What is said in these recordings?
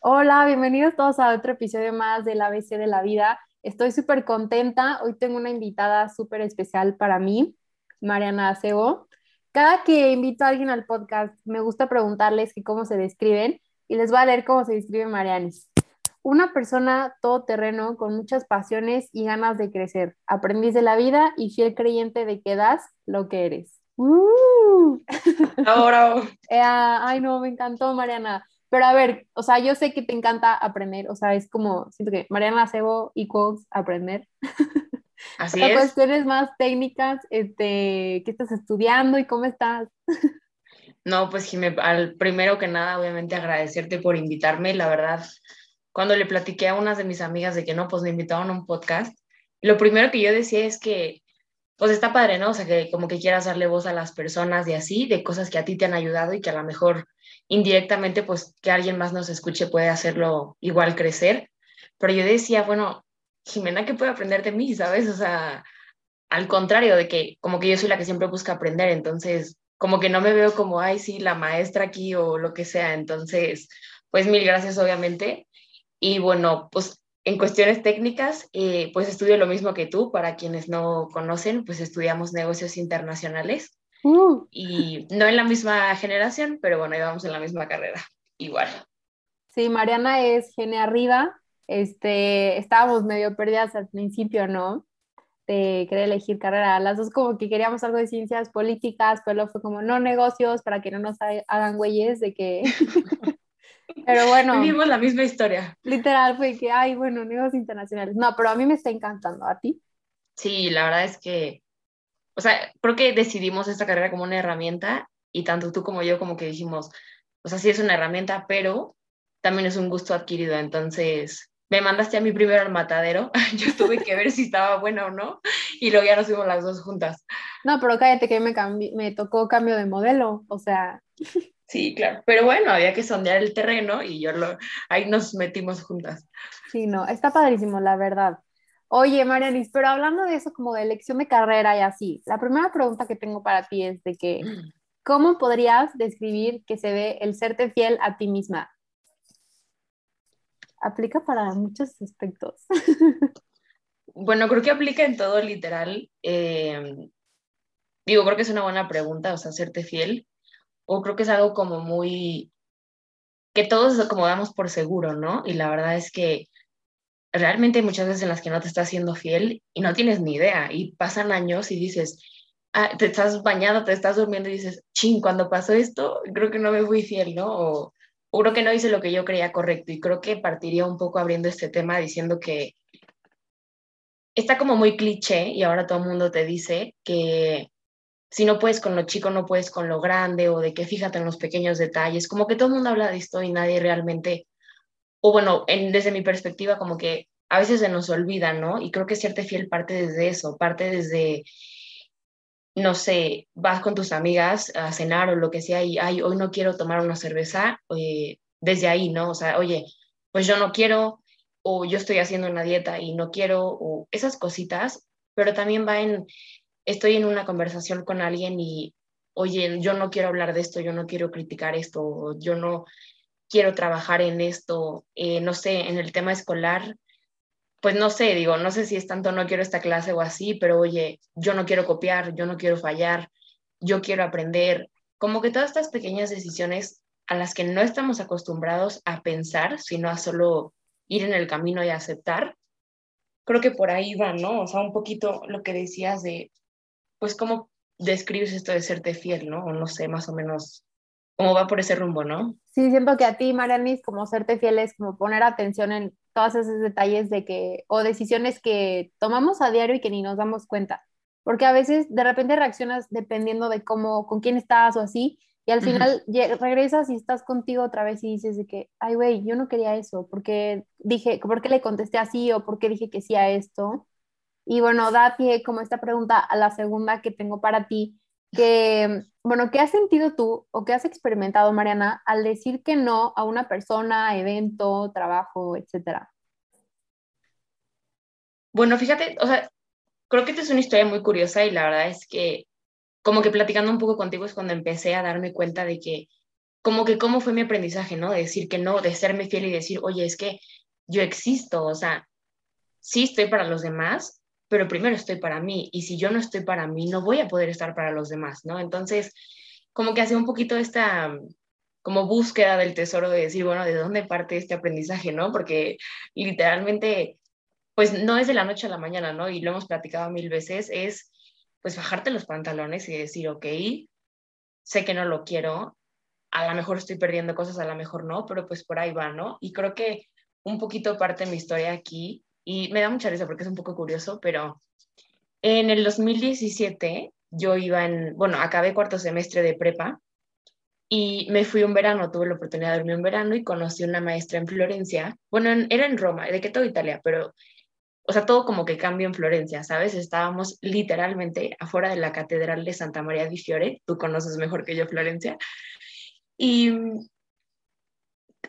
Hola, bienvenidos todos a otro episodio más del ABC de la vida. Estoy súper contenta. Hoy tengo una invitada súper especial para mí, Mariana Acebo. Cada que invito a alguien al podcast, me gusta preguntarles cómo se describen y les voy a leer cómo se describe Marianis. Una persona todoterreno con muchas pasiones y ganas de crecer, aprendiz de la vida y fiel creyente de que das lo que eres. ¡Uh! Ahora. Eh, ay, no, me encantó, Mariana. Pero a ver, o sea, yo sé que te encanta aprender, o sea, es como, siento que Mariana Acebo equals aprender. Así es. cuestiones más técnicas, este, ¿qué estás estudiando y cómo estás? No, pues Jimé, al primero que nada, obviamente agradecerte por invitarme. La verdad, cuando le platiqué a unas de mis amigas de que no, pues me invitaron a un podcast, lo primero que yo decía es que, pues está padre, ¿no? O sea, que como que quieras darle voz a las personas y así, de cosas que a ti te han ayudado y que a lo mejor indirectamente, pues que alguien más nos escuche puede hacerlo igual crecer. Pero yo decía, bueno, Jimena, ¿qué puede aprender de mí? ¿Sabes? O sea, al contrario de que como que yo soy la que siempre busca aprender, entonces como que no me veo como, ay, sí, la maestra aquí o lo que sea. Entonces, pues mil gracias, obviamente. Y bueno, pues en cuestiones técnicas, eh, pues estudio lo mismo que tú. Para quienes no conocen, pues estudiamos negocios internacionales. Uh, Y no en la misma generación, pero bueno, íbamos en la misma carrera, igual. sí, Mariana es gene arriba. Este, estábamos medio perdidas al principio, ¿no? De querer elegir carrera. Las dos como que queríamos algo de ciencias políticas, pero luego fue como no negocios para que no nos ha- hagan güeyes de que... pero bueno, Vivimos la misma historia. literal fue que, ay, bueno, negocios internacionales. No, pero a mí me está encantando. ¿A ti? Sí, la verdad es que, o sea, creo que decidimos esta carrera como una herramienta y tanto tú como yo como que dijimos, o sea, sí es una herramienta, pero también es un gusto adquirido. Entonces, me mandaste a mí primero al matadero, yo tuve que ver si estaba buena o no y luego ya nos fuimos las dos juntas. No, pero cállate que me, cambi- me tocó cambio de modelo. O sea, Sí, claro, pero bueno, había que sondear el terreno y yo lo, ahí nos metimos juntas. Sí, no, está padrísimo, la verdad. Oye, Marianis, pero hablando de eso como de elección de carrera y así, la primera pregunta que tengo para ti es de que, ¿cómo podrías describir que se ve el serte fiel a ti misma? Aplica para muchos aspectos. Bueno, creo que aplica en todo literal. eh, digo, creo que es una buena pregunta, o sea, serte fiel. O creo que es algo como muy, que todos como damos por seguro, ¿no? Y la verdad es que realmente hay muchas veces en las que no te estás siendo fiel y no tienes ni idea. Y pasan años y dices, ah, te estás bañando, te estás durmiendo y dices, ching, cuando pasó esto, creo que no me fui fiel, ¿no? O, o creo que no hice lo que yo creía correcto. Y creo que partiría un poco abriendo este tema diciendo que está como muy cliché y ahora todo el mundo te dice que si no puedes con lo chico, no puedes con lo grande o de que fíjate en los pequeños detalles, como que todo el mundo habla de esto y nadie realmente, o bueno, en, desde mi perspectiva, como que a veces se nos olvida, ¿no? Y creo que serte fiel parte desde eso, parte desde, no sé, vas con tus amigas a cenar o lo que sea y, ay, hoy no quiero tomar una cerveza, eh, desde ahí, ¿no? O sea, oye, pues yo no quiero, o yo estoy haciendo una dieta y no quiero, o esas cositas, pero también va en, estoy en una conversación con alguien y, oye, yo no quiero hablar de esto, yo no quiero criticar esto, yo no quiero trabajar en esto, eh, no sé, en el tema escolar, pues no sé, digo, no sé si es tanto no quiero esta clase o así, pero oye, yo no quiero copiar, yo no quiero fallar, yo quiero aprender, como que todas estas pequeñas decisiones a las que no estamos acostumbrados a pensar, sino a solo ir en el camino y aceptar, creo que por ahí va, ¿no? O sea, un poquito lo que decías de, pues, cómo describes esto de serte fiel, ¿no? O no sé, más o menos, cómo va por ese rumbo, ¿no? Sí, siento que a ti, Marianis, como serte fiel es como poner atención en todos esos detalles de que, o decisiones que tomamos a diario y que ni nos damos cuenta. Porque a veces de repente reaccionas dependiendo de cómo, con quién estás o así, y al final lle- regresas y estás contigo otra vez y dices de que, ay, güey, yo no quería eso, porque dije, ¿por qué le contesté así o por qué dije que sí a esto? Y bueno, da pie como esta pregunta a la segunda que tengo para ti, que, bueno, ¿qué has sentido tú o qué has experimentado, Mariana, al decir que no a una persona, evento, trabajo, etcétera? Bueno, fíjate, o sea, creo que esta es una historia muy curiosa y la verdad es que como que platicando un poco contigo es cuando empecé a darme cuenta de que como que cómo fue mi aprendizaje, ¿no? De decir que no, de serme fiel y decir, oye, es que yo existo, o sea, sí estoy para los demás, pero primero estoy para mí y si yo no estoy para mí, no voy a poder estar para los demás, ¿no? Entonces, como que hace un poquito esta como búsqueda del tesoro de decir, bueno, ¿de dónde parte este aprendizaje, no? Porque literalmente, pues no es de la noche a la mañana, ¿no? Y lo hemos platicado mil veces, es pues bajarte los pantalones y decir, ok, sé que no lo quiero, a lo mejor estoy perdiendo cosas, a lo mejor no, pero pues por ahí va, ¿no? Y creo que un poquito parte de mi historia aquí, y me da mucha risa porque es un poco curioso, pero en el 2017 yo iba en, bueno, acabé cuarto semestre de prepa y me fui un verano, tuve la oportunidad de irme un verano y conocí una maestra en Florencia, bueno, era en Roma, de que todo Italia, pero, o sea, todo como que cambió en Florencia, ¿sabes? Estábamos literalmente afuera de la Catedral de Santa María di Fiore, tú conoces mejor que yo Florencia, y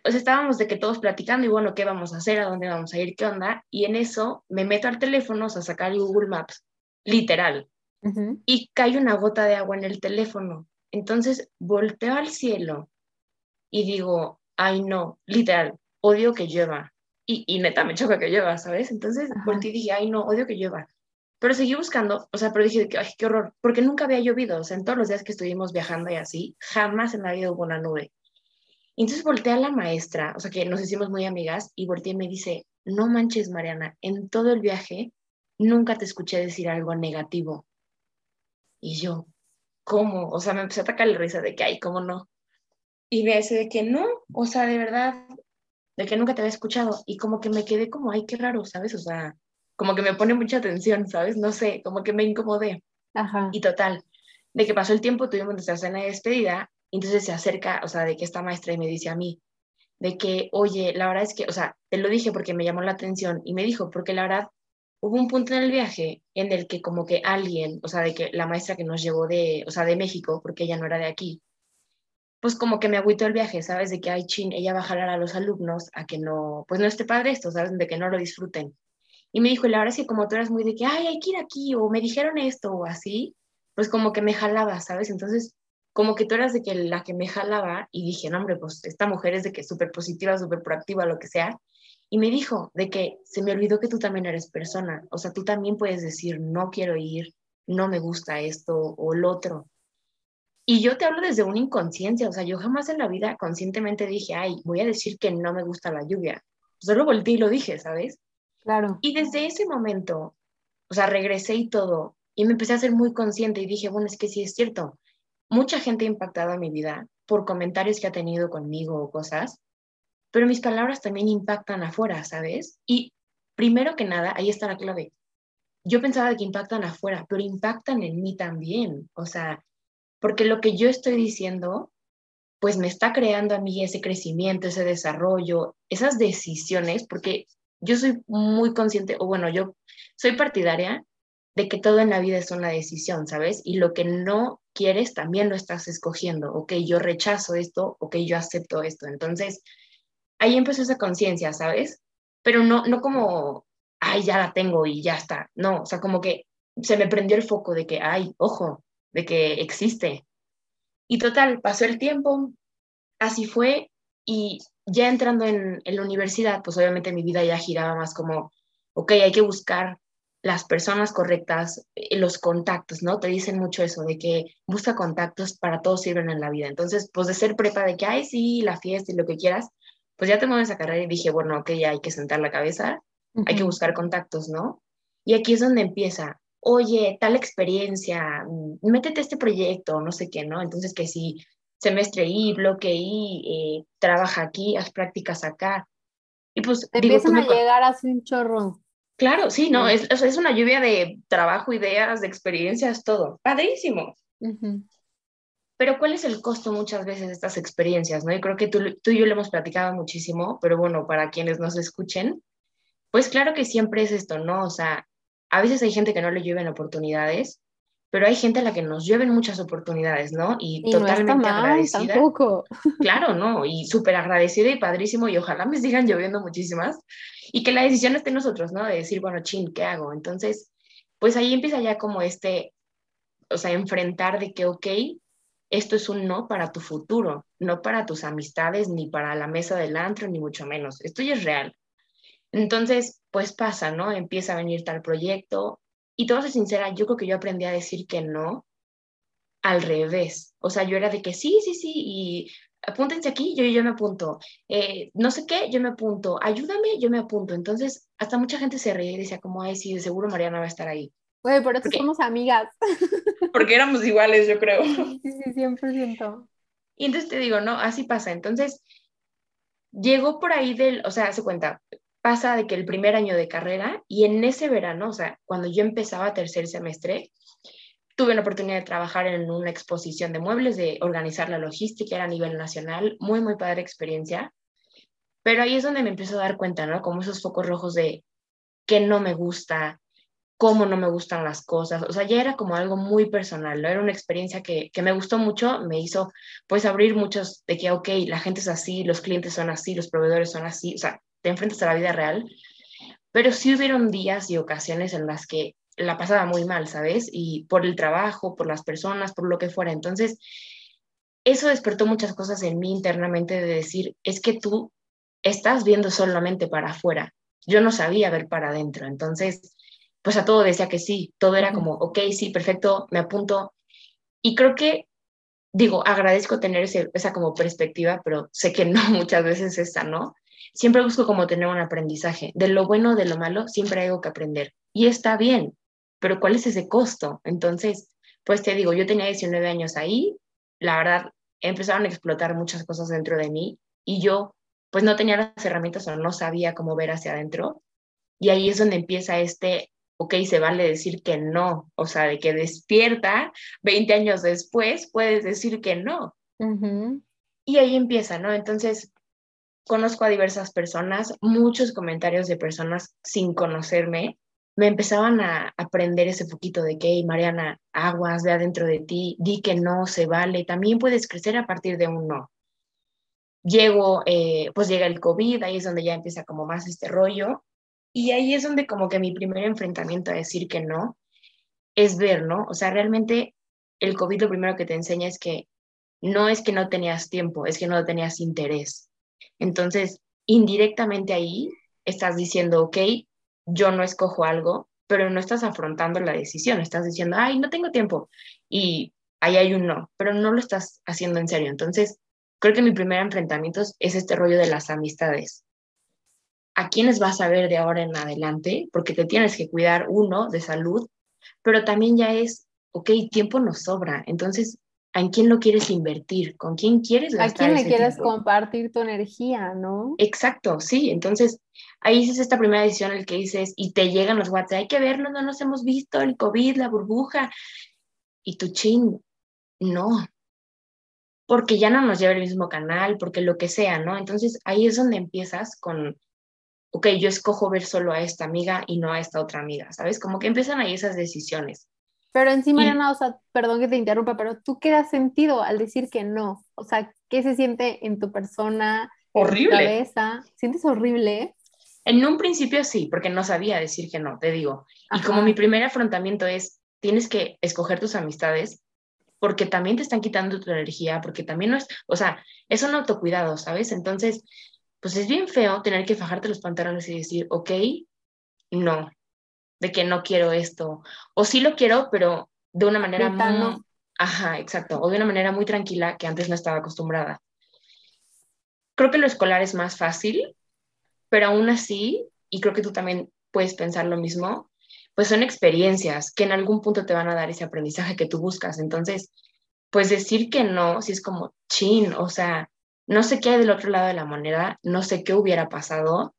o sea, estábamos de que todos platicando y bueno, ¿qué vamos a hacer? ¿A dónde vamos a ir? ¿Qué onda? Y en eso me meto al teléfono, o sea, sacar Google Maps, literal, y cae una gota de agua en el teléfono. Entonces volteo al cielo y digo, ay no, literal, odio que llueva. Y, y neta me choca que llueva, ¿sabes? Entonces volteé y dije, ay no, odio que llueva. Pero seguí buscando, o sea, pero dije, ay, qué horror, porque nunca había llovido, o sea, en todos los días que estuvimos viajando y así, jamás en la vida hubo una nube. Entonces volteé a la maestra, o sea, que nos hicimos muy amigas, y volteé y me dice, no manches, Mariana, en todo el viaje nunca te escuché decir algo negativo. Y yo, ¿cómo? O sea, me empecé a atacar la risa de que, ay, ¿cómo no? Y me dice de que no, o sea, de verdad, de que nunca te había escuchado. Y como que me quedé como, ay, qué raro, ¿sabes? O sea, como que me pone mucha atención, ¿sabes? No sé, como que me incomodé. Ajá. Y total, de que pasó el tiempo, tuvimos nuestra cena de despedida, entonces se acerca, o sea, de que esta maestra y me dice a mí, de que, oye, la verdad es que, o sea, te lo dije porque me llamó la atención, y me dijo, porque la verdad, hubo un punto en el viaje en el que como que alguien, o sea, de que la maestra que nos llevó de, o sea, de México, porque ella no era de aquí, pues como que me agüitó el viaje, ¿sabes? De que, ay, chin, ella va a jalar a los alumnos a que no, pues no esté padre esto, ¿sabes? De que no lo disfruten. Y me dijo, la verdad es que como tú eras muy de que, ay, hay que ir aquí, o me dijeron esto, o así, pues como que me jalaba, ¿sabes? Entonces, como que tú eras de que la que me jalaba, y dije, no, hombre, pues esta mujer es de que súper positiva, súper proactiva, lo que sea, y me dijo de que se me olvidó que tú también eres persona, o sea, tú también puedes decir, no quiero ir, no me gusta esto o lo otro. Y yo te hablo desde una inconsciencia, o sea, yo jamás en la vida conscientemente dije, ay, voy a decir que no me gusta la lluvia. Solo volteé y lo dije, ¿sabes? Claro. Y desde ese momento, o sea, regresé y todo, y me empecé a ser muy consciente y dije, bueno, es que sí es cierto. Mucha gente ha impactado en mi vida por comentarios que ha tenido conmigo o cosas, pero mis palabras también impactan afuera, ¿sabes? Y primero que nada, ahí está la clave. Yo pensaba que impactan afuera, pero impactan en mí también, o sea, porque lo que yo estoy diciendo, pues me está creando a mí ese crecimiento, ese desarrollo, esas decisiones, porque yo soy muy consciente, o bueno, yo soy partidaria de que todo en la vida es una decisión, ¿sabes? Y lo que no quieres también lo estás escogiendo. Ok, yo rechazo esto, ok, yo acepto esto. Entonces, ahí empezó esa conciencia, ¿sabes? Pero no, no como, ay, ya la tengo y ya está. No, o sea, como que se me prendió el foco de que, ay, ojo, de que existe. Y total, pasó el tiempo, así fue, y ya entrando en, en la universidad, pues obviamente mi vida ya giraba más como, ok, hay que buscar las personas correctas, eh, los contactos, ¿no? Te dicen mucho eso, de que busca contactos para todos sirven en la vida. Entonces, pues de ser prepa, de que, ay, sí, la fiesta y lo que quieras, pues ya tengo esa carrera y dije, bueno, ok, ya hay que sentar la cabeza, hay que buscar contactos, ¿no? Y aquí es donde empieza, oye, tal experiencia, mm, métete a este proyecto, no sé qué, ¿no? Entonces que si semestre Y, bloque Y, eh, trabaja aquí, haz prácticas acá. Y pues... Te empiezan a llegar así un chorro. Claro, sí, no, es, es, una lluvia de trabajo, ideas, de experiencias, todo. Padrísimo. Pero ¿cuál es el costo muchas veces de estas experiencias? ¿no? Yo creo que tú, tú y yo lo hemos platicado muchísimo, pero bueno, para quienes nos escuchen, pues claro que siempre es esto, ¿no? O sea, a veces hay gente que no le llueven oportunidades, pero hay gente a la que nos llueven muchas oportunidades, ¿no? Y, totalmente agradecida. Tampoco. Claro, no, y súper agradecida y padrísimo, y ojalá me sigan lloviendo muchísimas, y que la decisión esté en nosotros, ¿no? De decir, bueno, chin, ¿qué hago? Entonces, pues ahí empieza ya como este, o sea, enfrentar de que, ok, esto es un no para tu futuro, no para tus amistades, ni para la mesa del antro, ni mucho menos. Esto ya es real. Entonces, pues pasa, ¿no? Empieza a venir tal proyecto. Y todo ser sincera, yo creo que yo aprendí a decir que no al revés. O sea, yo era de que sí, sí, sí, y apúntense aquí, yo, yo me apunto. Eh, no sé qué, yo me apunto. Ayúdame, yo me apunto. Entonces, hasta mucha gente se reía y decía como, ay, sí, de seguro Mariana va a estar ahí. Güey, por eso somos amigas. Porque éramos iguales, yo creo. Sí, sí, 100%. Y entonces te digo, no, así pasa. Entonces, llegó por ahí del, o sea, se cuenta, pasa de que el primer año de carrera y en ese verano, o sea, cuando yo empezaba tercer semestre, tuve la oportunidad de trabajar en una exposición de muebles, de organizar la logística, era a nivel nacional, muy, muy padre experiencia. Pero ahí es donde me empiezo a dar cuenta, ¿no? Como esos focos rojos de que no me gusta, cómo no me gustan las cosas. O sea, ya era como algo muy personal, ¿no? Era una experiencia que, que me gustó mucho, me hizo pues abrir muchos de que, ok, la gente es así, los clientes son así, los proveedores son así, o sea, te enfrentas a la vida real. Pero sí hubieron días y ocasiones en las que la pasaba muy mal, ¿sabes? Y por el trabajo, por las personas, por lo que fuera. Entonces, eso despertó muchas cosas en mí internamente de decir, es que tú estás viendo solamente para afuera. Yo no sabía ver para adentro. Entonces, pues a todo decía que sí. Todo era como, ok, sí, perfecto, me apunto. Y creo que, digo, agradezco tener esa como perspectiva, pero sé que no muchas veces esta, ¿no? Siempre busco como tener un aprendizaje. De lo bueno, de lo malo, siempre hay algo que aprender. Y está bien pero ¿cuál es ese costo? Entonces, pues te digo, yo tenía 19 años ahí, la verdad, empezaron a explotar muchas cosas dentro de mí y yo pues no tenía las herramientas o no sabía cómo ver hacia adentro. Y ahí es donde empieza este, ok, se vale decir que no, o sea, de que despierta 20 años después, puedes decir que no. Y ahí empieza, ¿no? Entonces, conozco a diversas personas, muchos comentarios de personas sin conocerme, me empezaban a aprender ese poquito de que, Mariana, aguas de adentro de ti, di que no se vale, también puedes crecer a partir de un no. Llego, eh, pues llega el COVID, ahí es donde ya empieza como más este rollo, y ahí es donde como que mi primer enfrentamiento a decir que no es ver, ¿no? O sea, realmente el COVID lo primero que te enseña es que no es que no tenías tiempo, es que no tenías interés. Entonces, indirectamente ahí estás diciendo, ok, yo no escojo algo, pero no estás afrontando la decisión, estás diciendo, ay, no tengo tiempo y ahí hay un no, pero no lo estás haciendo en serio. Entonces, creo que mi primer enfrentamiento es este rollo de las amistades. ¿A quiénes vas a ver de ahora en adelante? Porque te tienes que cuidar, uno, de salud, pero también ya es, ok, tiempo nos sobra. Entonces, ¿En quién lo quieres invertir? ¿Con quién quieres gastar? ¿A quién le quieres compartir tu energía, no? Exacto, sí. Entonces, ahí es esta primera decisión el que dices, y te llegan los WhatsApp, hay que vernos, no nos hemos visto, el COVID, la burbuja. Y tu chin, no. Porque ya no nos lleva el mismo canal, porque lo que sea, ¿no? Entonces, ahí es donde empiezas con, ok, yo escojo ver solo a esta amiga y no a esta otra amiga, ¿sabes? Como que empiezan ahí esas decisiones. Pero encima, Mariana, o sea, perdón que te interrumpa, pero tú qué das sentido al decir que no. O sea, ¿qué se siente en tu persona? Horrible. En tu cabeza? ¿Sientes horrible? En un principio sí, porque no sabía decir que no, te digo. Y como mi primer afrontamiento es, tienes que escoger tus amistades porque también te están quitando tu energía, porque también no es, o sea, es un autocuidado, ¿sabes? Entonces, pues es bien feo tener que fajarte los pantalones y decir, ok, no, de que no quiero esto, o sí lo quiero, pero de una manera muy... Ajá, exacto, o de una manera muy tranquila que antes no estaba acostumbrada. Creo que lo escolar es más fácil, pero aún así, y creo que tú también puedes pensar lo mismo, pues son experiencias que en algún punto te van a dar ese aprendizaje que tú buscas. Entonces, pues decir que no, si es como chin, o sea, no sé qué hay del otro lado de la moneda, no sé qué hubiera pasado,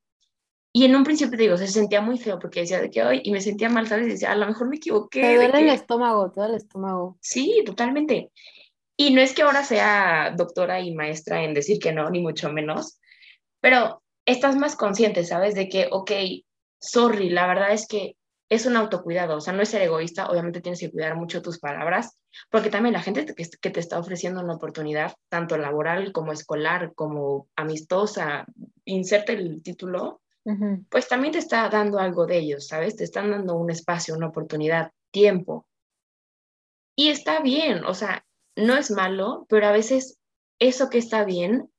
y en un principio te digo, se sentía muy feo porque decía de que hoy, y me sentía mal, ¿sabes? Y decía, a lo mejor me equivoqué. Te duele el estómago, todo el estómago. Sí, totalmente. Y no es que ahora sea doctora y maestra en decir que no, ni mucho menos, pero estás más consciente, ¿sabes? De que, ok, sorry, la verdad es que es un autocuidado, o sea, no es ser egoísta, obviamente tienes que cuidar mucho tus palabras, porque también la gente que, que te está ofreciendo una oportunidad, tanto laboral como escolar, como amistosa, inserte el título, pues también te está dando algo de ellos, ¿sabes? Te están dando un espacio, una oportunidad, tiempo. Y está bien, o sea, no es malo, pero a veces eso que está bien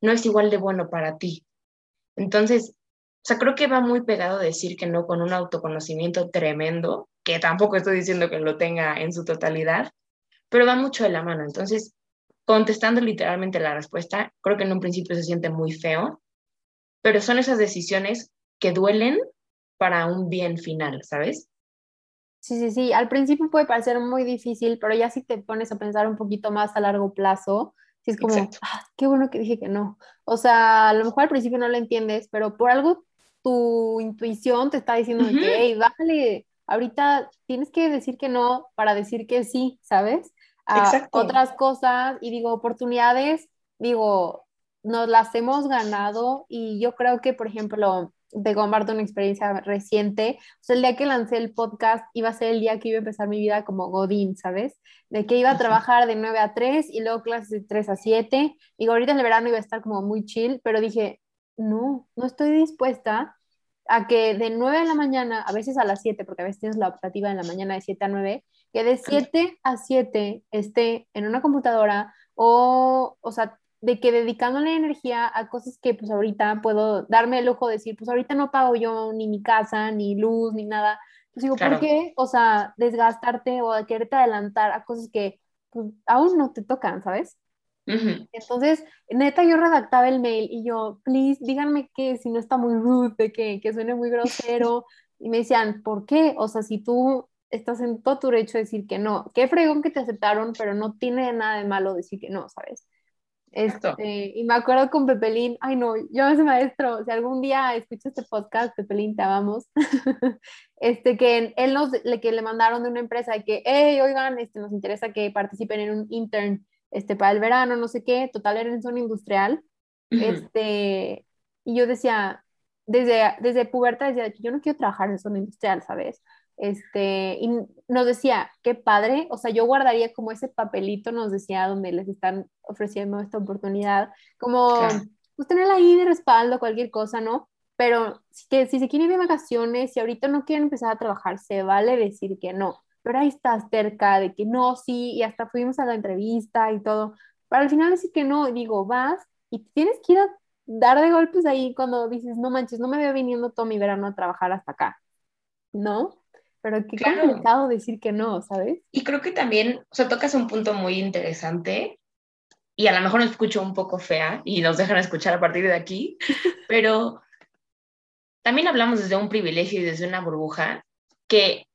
no es igual de bueno para ti. Entonces, o sea, creo que va muy pegado decir que no con un autoconocimiento tremendo, que tampoco estoy diciendo que lo tenga en su totalidad, pero va mucho de la mano. Entonces, contestando literalmente la respuesta, creo que en un principio se siente muy feo, pero son esas decisiones que duelen para un bien final, ¿sabes? Sí, sí, sí. Al principio puede parecer muy difícil, pero ya si te pones a pensar un poquito más a largo plazo, si es como, ah, qué bueno que dije que no. O sea, a lo mejor al principio no lo entiendes, pero por algo tu intuición te está diciendo que, hey, bájale, ahorita tienes que decir que no para decir que sí, ¿sabes? A otras cosas y digo, oportunidades, digo, nos las hemos ganado y yo creo que, por ejemplo, te comparto una experiencia reciente. O sea, el día que lancé el podcast iba a ser el día que iba a empezar mi vida como Godín, ¿sabes? De que iba a trabajar de 9 a 3 y luego clases de 3 a 7. Y ahorita en el verano iba a estar como muy chill, pero dije, no, no estoy dispuesta a que de 9 de la mañana, a veces a las 7, porque a veces tienes la optativa en la mañana de 7 a 9, que de 7 a 7 esté en una computadora o, o sea, de que dedicándole energía a cosas que pues ahorita puedo darme el lujo de decir, pues ahorita no pago yo ni mi casa, ni luz, ni nada. Pues digo, ¿por qué? O sea, desgastarte o quererte adelantar a cosas que pues, aún no te tocan, ¿sabes? Entonces, neta, yo redactaba el mail y yo, please, díganme que si no está muy rude, que, que suene muy grosero. y me decían, ¿por qué? O sea, si tú estás en todo tu derecho de decir que no, qué fregón que te aceptaron, pero no tiene nada de malo decir que no, ¿sabes? Este, y me acuerdo con Pepelín, ay no, yo ese maestro, si algún día escuchas este podcast, Pepelín, te amamos, este, que él nos, le, que le mandaron de una empresa que, hey, oigan, este, nos interesa que participen en un intern, este, para el verano, no sé qué, total era en zona industrial, este, y yo decía, desde, desde puberta decía que yo no quiero trabajar en zona industrial, ¿sabes? Este, y nos decía, qué padre, o sea, yo guardaría como ese papelito, nos decía, donde les están ofreciendo esta oportunidad, como, pues tenerla ahí de respaldo, cualquier cosa, ¿no? Pero si, que, si se quieren ir de vacaciones, si ahorita no quieren empezar a trabajar, se vale decir que no, pero ahí estás cerca de que no, sí, y hasta fuimos a la entrevista y todo, para al final decir que no, digo, vas y tienes que ir a dar de golpes ahí cuando dices, no manches, no me veo viniendo todo mi verano a trabajar hasta acá, ¿no? Pero qué complicado decir que no, ¿sabes? Y creo que también, o sea, tocas un punto muy interesante y a lo mejor me escucho un poco fea y nos dejan escuchar a partir de aquí, pero también hablamos desde un privilegio y desde una burbuja que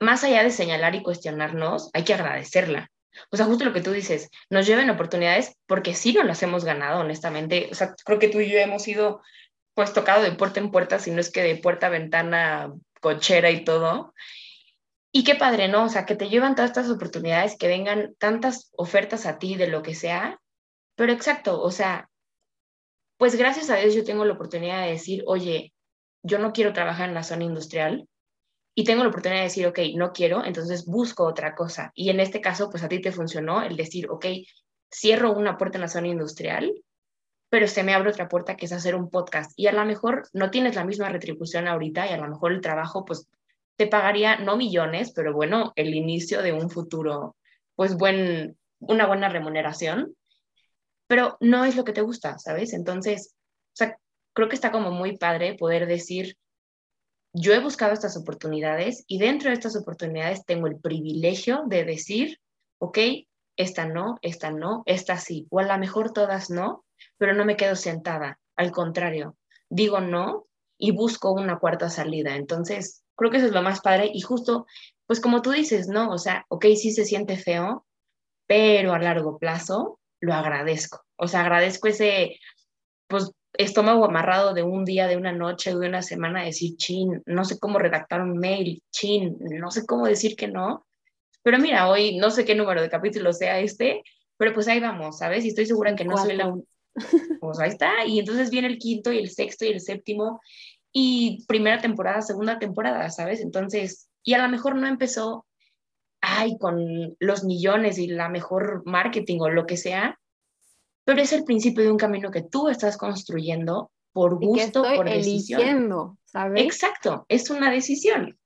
más allá de señalar y cuestionarnos, hay que agradecerla. O sea, justo lo que tú dices, nos lleven oportunidades porque sí nos las hemos ganado, honestamente. O sea, creo que tú y yo hemos ido pues tocado de puerta en puerta, si no es que de puerta a ventana cochera y todo. Y qué padre, ¿no? O sea, que te llevan todas estas oportunidades, que vengan tantas ofertas a ti de lo que sea. Pero exacto, o sea, pues gracias a Dios yo tengo la oportunidad de decir, oye, yo no quiero trabajar en la zona industrial y tengo la oportunidad de decir, ok, no quiero, entonces busco otra cosa. Y en este caso, pues a ti te funcionó el decir, ok, cierro una puerta en la zona industrial pero se me abre otra puerta que es hacer un podcast. Y a lo mejor no tienes la misma retribución ahorita y a lo mejor el trabajo, pues, te pagaría no millones, pero bueno, el inicio de un futuro, pues, buen, una buena remuneración, pero no es lo que te gusta, ¿sabes? Entonces, o sea, creo que está como muy padre poder decir, yo he buscado estas oportunidades y dentro de estas oportunidades tengo el privilegio de decir, ok, esta no, esta no, esta sí, o a lo mejor todas no, pero no me quedo sentada, al contrario, digo no y busco una cuarta salida. Entonces, creo que eso es lo más padre y justo, pues como tú dices, ¿no? O sea, ok, sí se siente feo, pero a largo plazo lo agradezco. O sea, agradezco ese, pues, estómago amarrado de un día, de una noche, de una semana, decir, chin, no sé cómo redactar un mail, chin, no sé cómo decir que no. Pero mira, hoy no sé qué número de capítulo sea este, pero pues ahí vamos, ¿sabes? Y estoy segura que no soy la, pues ahí está, y entonces viene el quinto y el sexto y el séptimo, y primera temporada, segunda temporada, ¿sabes? Entonces, y a lo mejor no empezó, ay, con los millones y la mejor marketing o lo que sea, pero es el principio de un camino que tú estás construyendo por gusto, por eligiendo, ¿sabes? Exacto, es una decisión.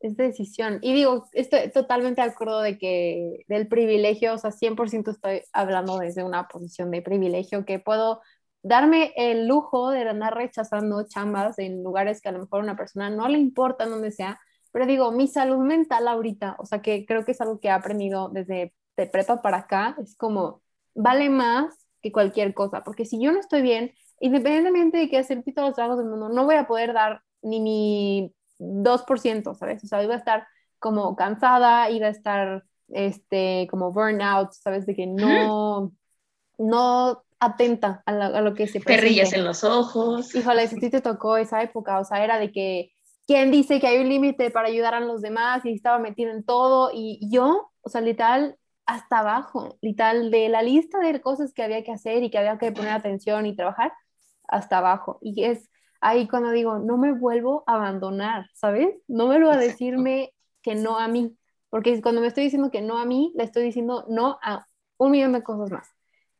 Es decisión. Y digo, estoy totalmente de acuerdo de que del privilegio, o sea, 100% estoy hablando desde una posición de privilegio, que puedo darme el lujo de andar rechazando chambas en lugares que a lo mejor a una persona no le importa donde sea, pero digo, mi salud mental ahorita, o sea, que creo que es algo que he aprendido desde de prepa para acá, es como, vale más que cualquier cosa, porque si yo no estoy bien, independientemente de que hacer todos los trabajos del mundo, no voy a poder dar ni mi 2%, ¿sabes? O sea, iba a estar como cansada, iba a estar, este, como burnout, ¿sabes? De que no, no atenta a, lo que se presenta. Perrillas en los ojos. Híjole, si te tocó esa época, o sea, era de que, ¿quién dice que hay un límite para ayudar a los demás? Y estaba metido en todo, y yo, o sea, literal, hasta abajo, literal, de la lista de cosas que había que hacer y que había que poner atención y trabajar, hasta abajo. Y es ahí cuando digo, no me vuelvo a abandonar, ¿sabes? No me vuelvo a decirme que no a mí, porque cuando me estoy diciendo que no a mí, le estoy diciendo no a un millón de cosas más.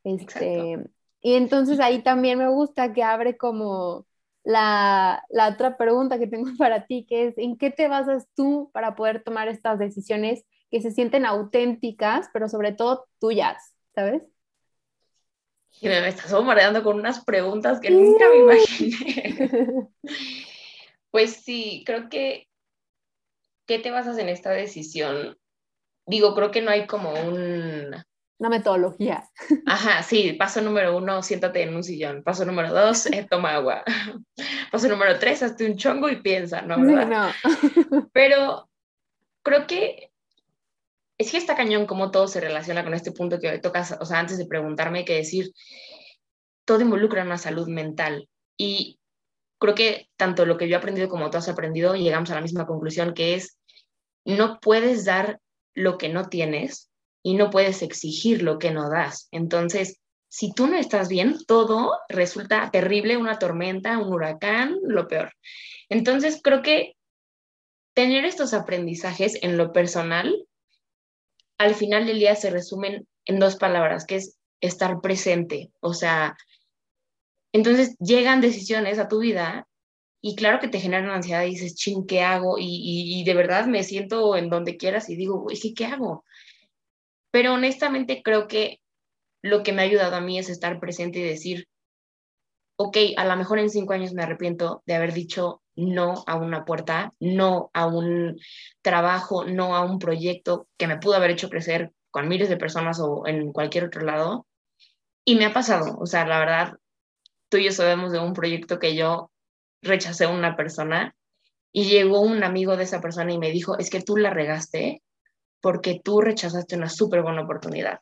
Este, y entonces ahí también me gusta que abre como la, la, otra pregunta que tengo para ti, que es, ¿en qué te basas tú para poder tomar estas decisiones que se sienten auténticas, pero sobre todo tuyas, ¿sabes? Y me estás bombardeando con unas preguntas que nunca me imaginé. pues sí, creo que, ¿qué te basas en esta decisión? Digo, creo que no hay como un... Una metodología. Ajá, sí, paso número uno, siéntate en un sillón. Paso número dos, eh, toma agua. Paso número tres, hazte un chongo y piensa, ¿no? ¿verdad? no. Pero creo que es que está cañón cómo todo se relaciona con este punto que tocas, o sea, antes de preguntarme, que decir, todo involucra una salud mental. Y creo que tanto lo que yo he aprendido como tú has aprendido, llegamos a la misma conclusión, que es, no puedes dar lo que no tienes y no puedes exigir lo que no das. Entonces, si tú no estás bien, todo resulta terrible, una tormenta, un huracán, lo peor. Entonces, creo que tener estos aprendizajes en lo personal al final del día se resumen en dos palabras, que es estar presente. O sea, entonces llegan decisiones a tu vida y claro que te generan ansiedad y dices, ching, ¿qué hago? Y, de verdad me siento en donde quieras y digo, ¿qué, ¿qué hago? Pero honestamente creo que lo que me ha ayudado a mí es estar presente y decir, ok, a lo mejor en cinco años me arrepiento de haber dicho no a una puerta, no a un trabajo, no a un proyecto que me pudo haber hecho crecer con miles de personas o en cualquier otro lado. Y me ha pasado, o sea, la verdad, tú y yo sabemos de un proyecto que yo rechacé a una persona y llegó un amigo de esa persona y me dijo, es que tú la regaste porque tú rechazaste una súper buena oportunidad.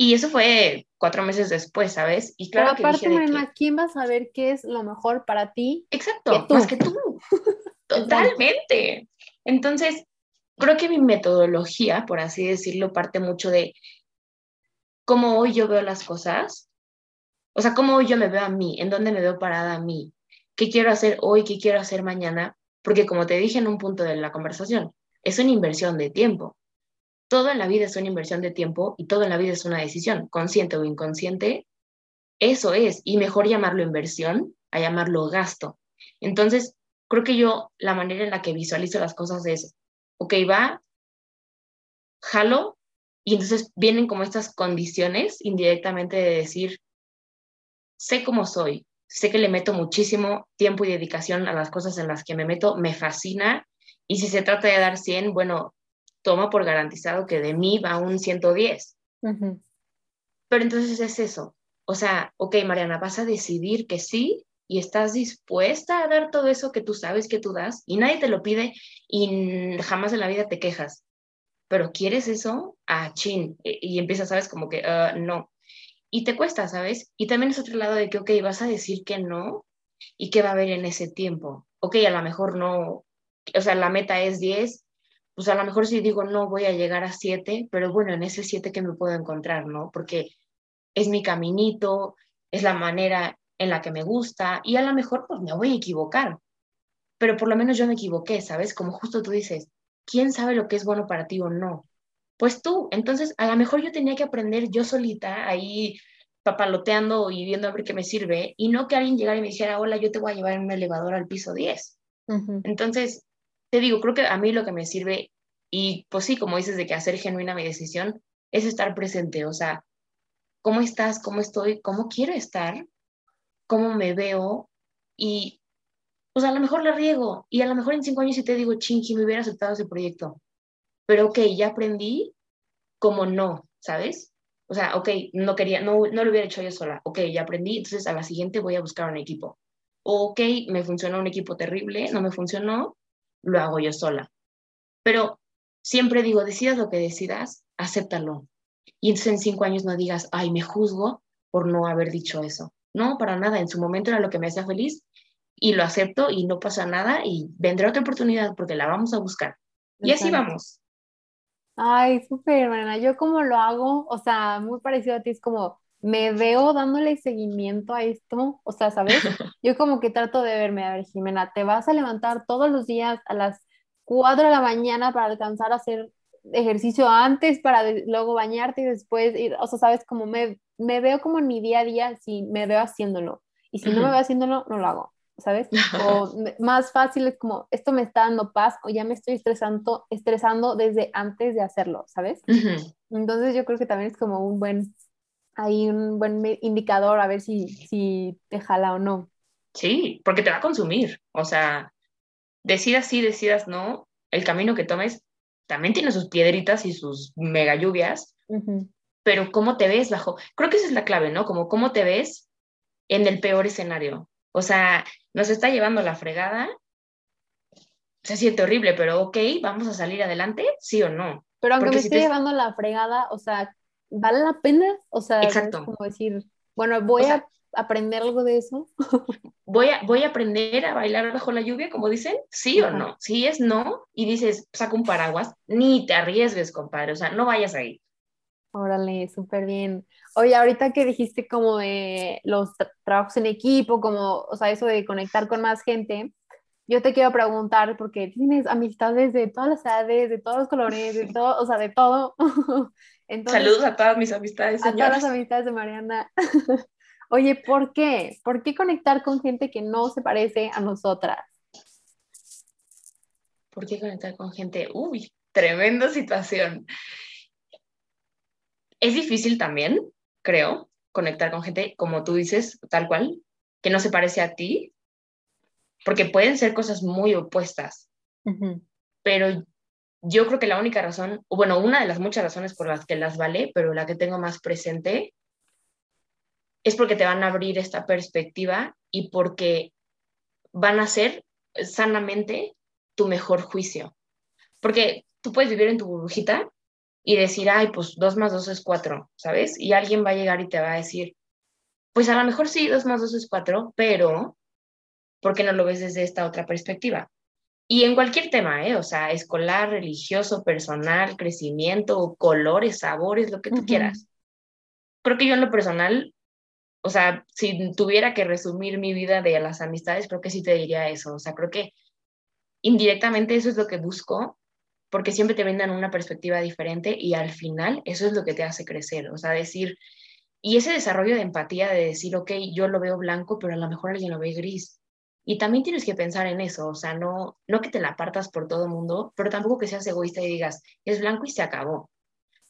Y eso fue cuatro meses después, ¿sabes? Y claro Pero aparte, que ¿quién va a saber qué es lo mejor para ti? Exacto, más que tú. Totalmente. Entonces, creo que mi metodología, por así decirlo, parte mucho de cómo hoy yo veo las cosas, o sea, cómo hoy yo me veo a mí, en dónde me veo parada a mí, qué quiero hacer hoy, qué quiero hacer mañana, porque como te dije en un punto de la conversación, es una inversión de tiempo todo en la vida es una inversión de tiempo y todo en la vida es una decisión, consciente o inconsciente. Eso es, y mejor llamarlo inversión a llamarlo gasto. Entonces, creo que yo la manera en la que visualizo las cosas es, ok, va, jalo, y entonces vienen como estas condiciones indirectamente de decir, sé cómo soy, sé que le meto muchísimo tiempo y dedicación a las cosas en las que me meto, me fascina, y si se trata de dar 100, bueno, toma por garantizado que de mí va un 110. Pero entonces es eso. O sea, ok, Mariana, vas a decidir que sí y estás dispuesta a dar todo eso que tú sabes que tú das y nadie te lo pide y jamás en la vida te quejas. Pero quieres eso, ah, chin, y, empiezas, sabes, como que ah, no. Y te cuesta, ¿sabes? Y también es otro lado de que, ok, vas a decir que no y qué va a haber en ese tiempo. Ok, a lo mejor no, o sea, la meta es 10 pues a lo mejor si digo no voy a llegar a siete, pero bueno, en ese siete que me puedo encontrar, ¿no? Porque es mi caminito, es la manera en la que me gusta y a lo mejor pues me voy a equivocar, pero por lo menos yo me equivoqué, ¿sabes? Como justo tú dices, ¿quién sabe lo que es bueno para ti o no? Pues tú, entonces a lo mejor yo tenía que aprender yo solita ahí papaloteando y viendo a ver qué me sirve, y no que alguien llegara y me dijera, hola, yo te voy a llevar en un elevador al piso 10. Entonces, te digo, creo que a mí lo que me sirve, y pues sí, como dices, de que hacer genuina mi decisión, es estar presente, o sea, ¿cómo estás? ¿Cómo estoy? ¿Cómo quiero estar? ¿Cómo me veo? Y pues a lo mejor la riego, y a lo mejor en cinco años sí te digo, chinky, me hubiera aceptado ese proyecto. Pero ok, ya aprendí como no, ¿sabes? O sea, ok, no quería, no, no lo hubiera hecho yo sola. Ok, ya aprendí, entonces a la siguiente voy a buscar un equipo. ok, me funcionó un equipo terrible, no me funcionó, lo hago yo sola. Pero siempre digo, decidas lo que decidas, acéptalo. Y entonces en cinco años no digas, ay, me juzgo por no haber dicho eso. No, para nada. En su momento era lo que me hacía feliz y lo acepto y no pasa nada y vendrá otra oportunidad porque la vamos a buscar. Y así vamos. Ay, súper, Mariana. Yo como lo hago, o sea, muy parecido a ti, es como me veo dándole seguimiento a esto, o sea, ¿sabes? Yo como que trato de verme, a ver, Jimena, te vas a levantar todos los días a las 4 de la mañana para alcanzar a hacer ejercicio antes, para luego bañarte y después, ir, o sea, ¿sabes? Como me, me veo como en mi día a día, si me veo haciéndolo. Y si no me veo haciéndolo, no lo hago. ¿sabes? O más fácil es como, esto me está dando paz o ya me estoy estresando, estresando desde antes de hacerlo, ¿sabes? Entonces yo creo que también es como un buen, hay un buen indicador a ver si, si te jala o no. Sí, porque te va a consumir, o sea, decidas sí, decidas no, el camino que tomes también tiene sus piedritas y sus mega lluvias, pero cómo te ves bajo, creo que esa es la clave, ¿no? Como cómo te ves en el peor escenario. O sea, nos está llevando la fregada, se siente horrible, pero ok, vamos a salir adelante, sí o no. Pero aunque me esté llevando la fregada, o sea, ¿vale la pena? O sea, Exacto. como decir, bueno, voy a aprender algo de eso. voy a, voy a aprender a bailar bajo la lluvia, como dicen, sí o no. Si es no, y dices, saca un paraguas, ni te arriesgues, compadre, o sea, no vayas ahí. Órale, súper bien. Oye, ahorita que dijiste como de los trabajos en equipo, como, o sea, eso de conectar con más gente, yo te quiero preguntar, porque tienes amistades de todas las edades, de todos los colores, de todo, o sea, de todo. Saludos a todas mis amistades, A todas las amistades de Mariana. Oye, ¿por qué? ¿Por qué conectar con gente que no se parece a nosotras? ¿Por qué conectar con gente? Uy, tremenda situación. Es difícil también, creo, conectar con gente, como tú dices, tal cual, que no se parece a ti, porque pueden ser cosas muy opuestas. Pero yo creo que la única razón, o bueno, una de las muchas razones por las que las vale, pero la que tengo más presente, es porque te van a abrir esta perspectiva y porque van a ser sanamente tu mejor juicio. Porque tú puedes vivir en tu burbujita y decir, ay, pues dos más dos es cuatro, ¿sabes? Y alguien va a llegar y te va a decir, pues a lo mejor sí, dos más dos es cuatro, pero ¿por qué no lo ves desde esta otra perspectiva? Y en cualquier tema, ¿eh? O sea, escolar, religioso, personal, crecimiento, colores, sabores, lo que tú quieras. Creo que yo en lo personal, o sea, si tuviera que resumir mi vida de las amistades, creo que sí te diría eso. O sea, creo que indirectamente eso es lo que busco porque siempre te brindan una perspectiva diferente y al final eso es lo que te hace crecer, o sea, decir, y ese desarrollo de empatía de decir, ok, yo lo veo blanco, pero a lo mejor alguien lo ve gris. Y también tienes que pensar en eso, o sea, no, no que te la apartas por todo el mundo, pero tampoco que seas egoísta y digas, es blanco y se acabó.